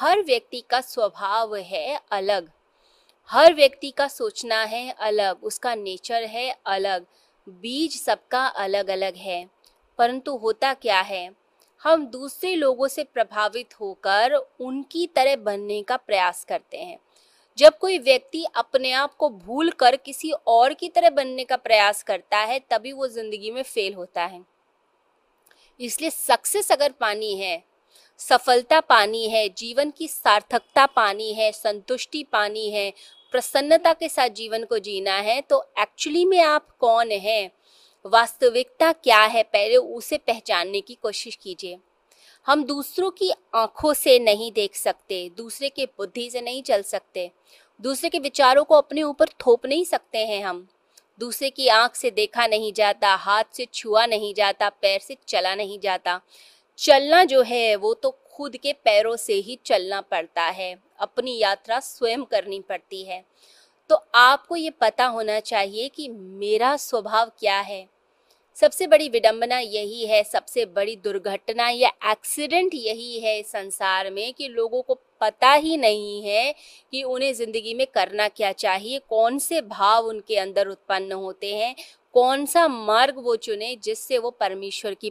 हर व्यक्ति का स्वभाव है अलग। हर व्यक्ति का सोचना है अलग, उसका नेचर है अलग, बीज सबका अलग अलग है। परंतु होता क्या है? हम दूसरे लोगों से प्रभावित होकर उनकी तरह बनने का प्रयास करते हैं। जब कोई व्यक्ति अपने आप को भूल कर किसी और की तरह बनने का प्रयास करता है, तभी वो ज़िंदगी में फेल होता है। इसलिए सक्सेस अगर पानी है सफलता पानी है, जीवन की सार्थकता पानी है, संतुष्टि पानी है, प्रसन्नता के साथ जीवन को जीना है तो एक्चुअली में आप कौन हैं? वास्तविकता क्या है? पहले उसे पहचानने की कोशिश कीजिए। हम दूसरों की आँखों से नहीं देख सकते, दूसरे के बुद्धि से नहीं चल सकते, दूसरे के विचारों को अपने ऊपर थोप नहीं सकते हैं हम। दूसरे की आँख से देखा नहीं जाता, हाथ से छुआ नहीं जाता, पैर से चला नहीं जाता। चलना जो है, वो तो खुद के पैरों से ही चलना पड़ता है। अपनी यात्रा स्वयं करनी पड़ती है। तो आपको ये पता होना चाहिए कि मेरा स्वभाव क्या है। सबसे बड़ी विडंबना यही है, सबसे बड़ी दुर्घटना या एक्सीडेंट यही है संसार में कि लोगों को पता ही नहीं है कि उन्हें ज़िंदगी में करना क्या चाहिए, कौन से भाव उनके अंदर उत्पन्न होते हैं, कौन सा मार्ग वो चुने जिससे वो परमेश्वर की